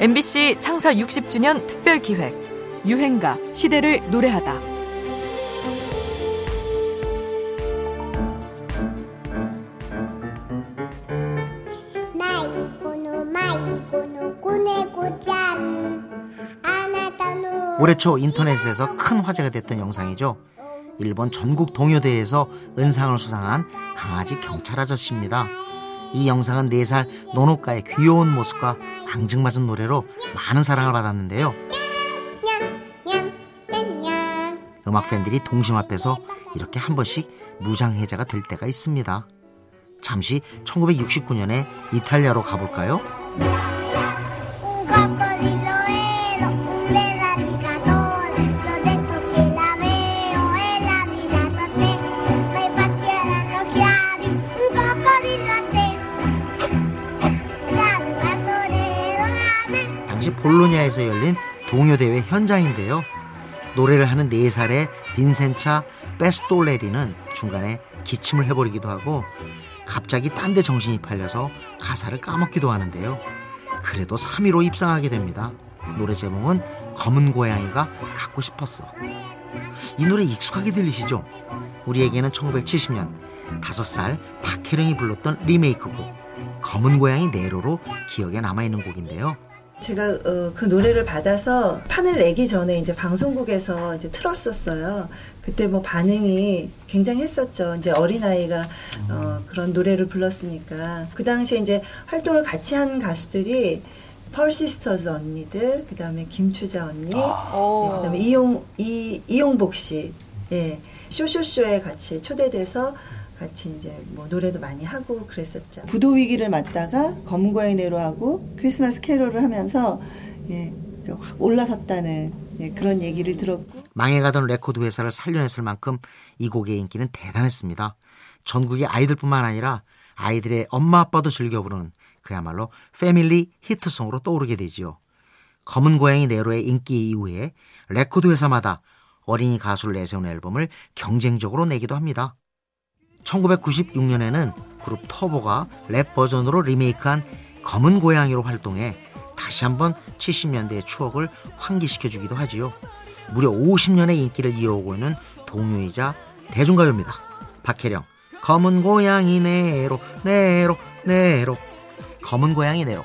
MBC 창사 60주년 특별 기획 유행가 시대를 노래하다. 올해 초 인터넷에서 큰 화제가 됐던 영상이죠. 일본 전국 동요대회에서 은상을 수상한 강아지 경찰 아저씨입니다. 이 영상은 4살 노노카의 귀여운 모습과 앙증맞은 노래로 많은 사랑을 받았는데요. 음악 팬들이 동심 앞에서 이렇게 한 번씩 무장해제가 될 때가 있습니다. 잠시 1969년에 이탈리아로 가볼까요? 볼로냐에서 열린 동요대회 현장인데요. 노래를 하는 4살의 빈센차 베스톨레리는 중간에 기침을 해버리기도 하고 갑자기 딴 데 정신이 팔려서 가사를 까먹기도 하는데요. 그래도 3위로 입상하게 됩니다. 노래 제목은 검은 고양이가 갖고 싶었어. 이 노래 익숙하게 들리시죠? 우리에게는 1970년 5살 박혜령이 불렀던 리메이크곡 검은 고양이 네로로 기억에 남아있는 곡인데요. 제가 어, 그 노래를 받아서 판을 내기 전에 이제 방송국에서 이제 틀었었어요. 그때 뭐 반응이 굉장히 했었죠. 이제 어린아이가 어, 그런 노래를 불렀으니까. 그 당시에 이제 활동을 같이 한 가수들이 펄시스터즈 언니들, 그 다음에 김추자 언니, 아. 네, 그 다음에 이용, 이, 이용복 씨, 예. 쇼쇼쇼에 같이 초대돼서 같이 이제 뭐 노래도 많이 하고 그랬었죠. 부도 위기를 맞다가 검은 고양이 네로 하고 크리스마스 캐롤을 하면서 예, 확 올라섰다는 예, 그런 얘기를 들었고 망해가던 레코드 회사를 살려냈을 만큼 이 곡의 인기는 대단했습니다. 전국의 아이들뿐만 아니라 아이들의 엄마 아빠도 즐겨 부르는 그야말로 패밀리 히트송으로 떠오르게 되지요. 검은 고양이 네로의 인기 이후에 레코드 회사마다 어린이 가수를 내세운 앨범을 경쟁적으로 내기도 합니다. 1996년에는 그룹 터보가 랩 버전으로 리메이크한 검은 고양이로 활동해 다시 한번 70년대의 추억을 환기시켜주기도 하지요. 무려 50년의 인기를 이어오고 있는 동요이자 대중가요입니다. 박혜령, 검은 고양이 네로, 네로, 네로. 검은 고양이 네로.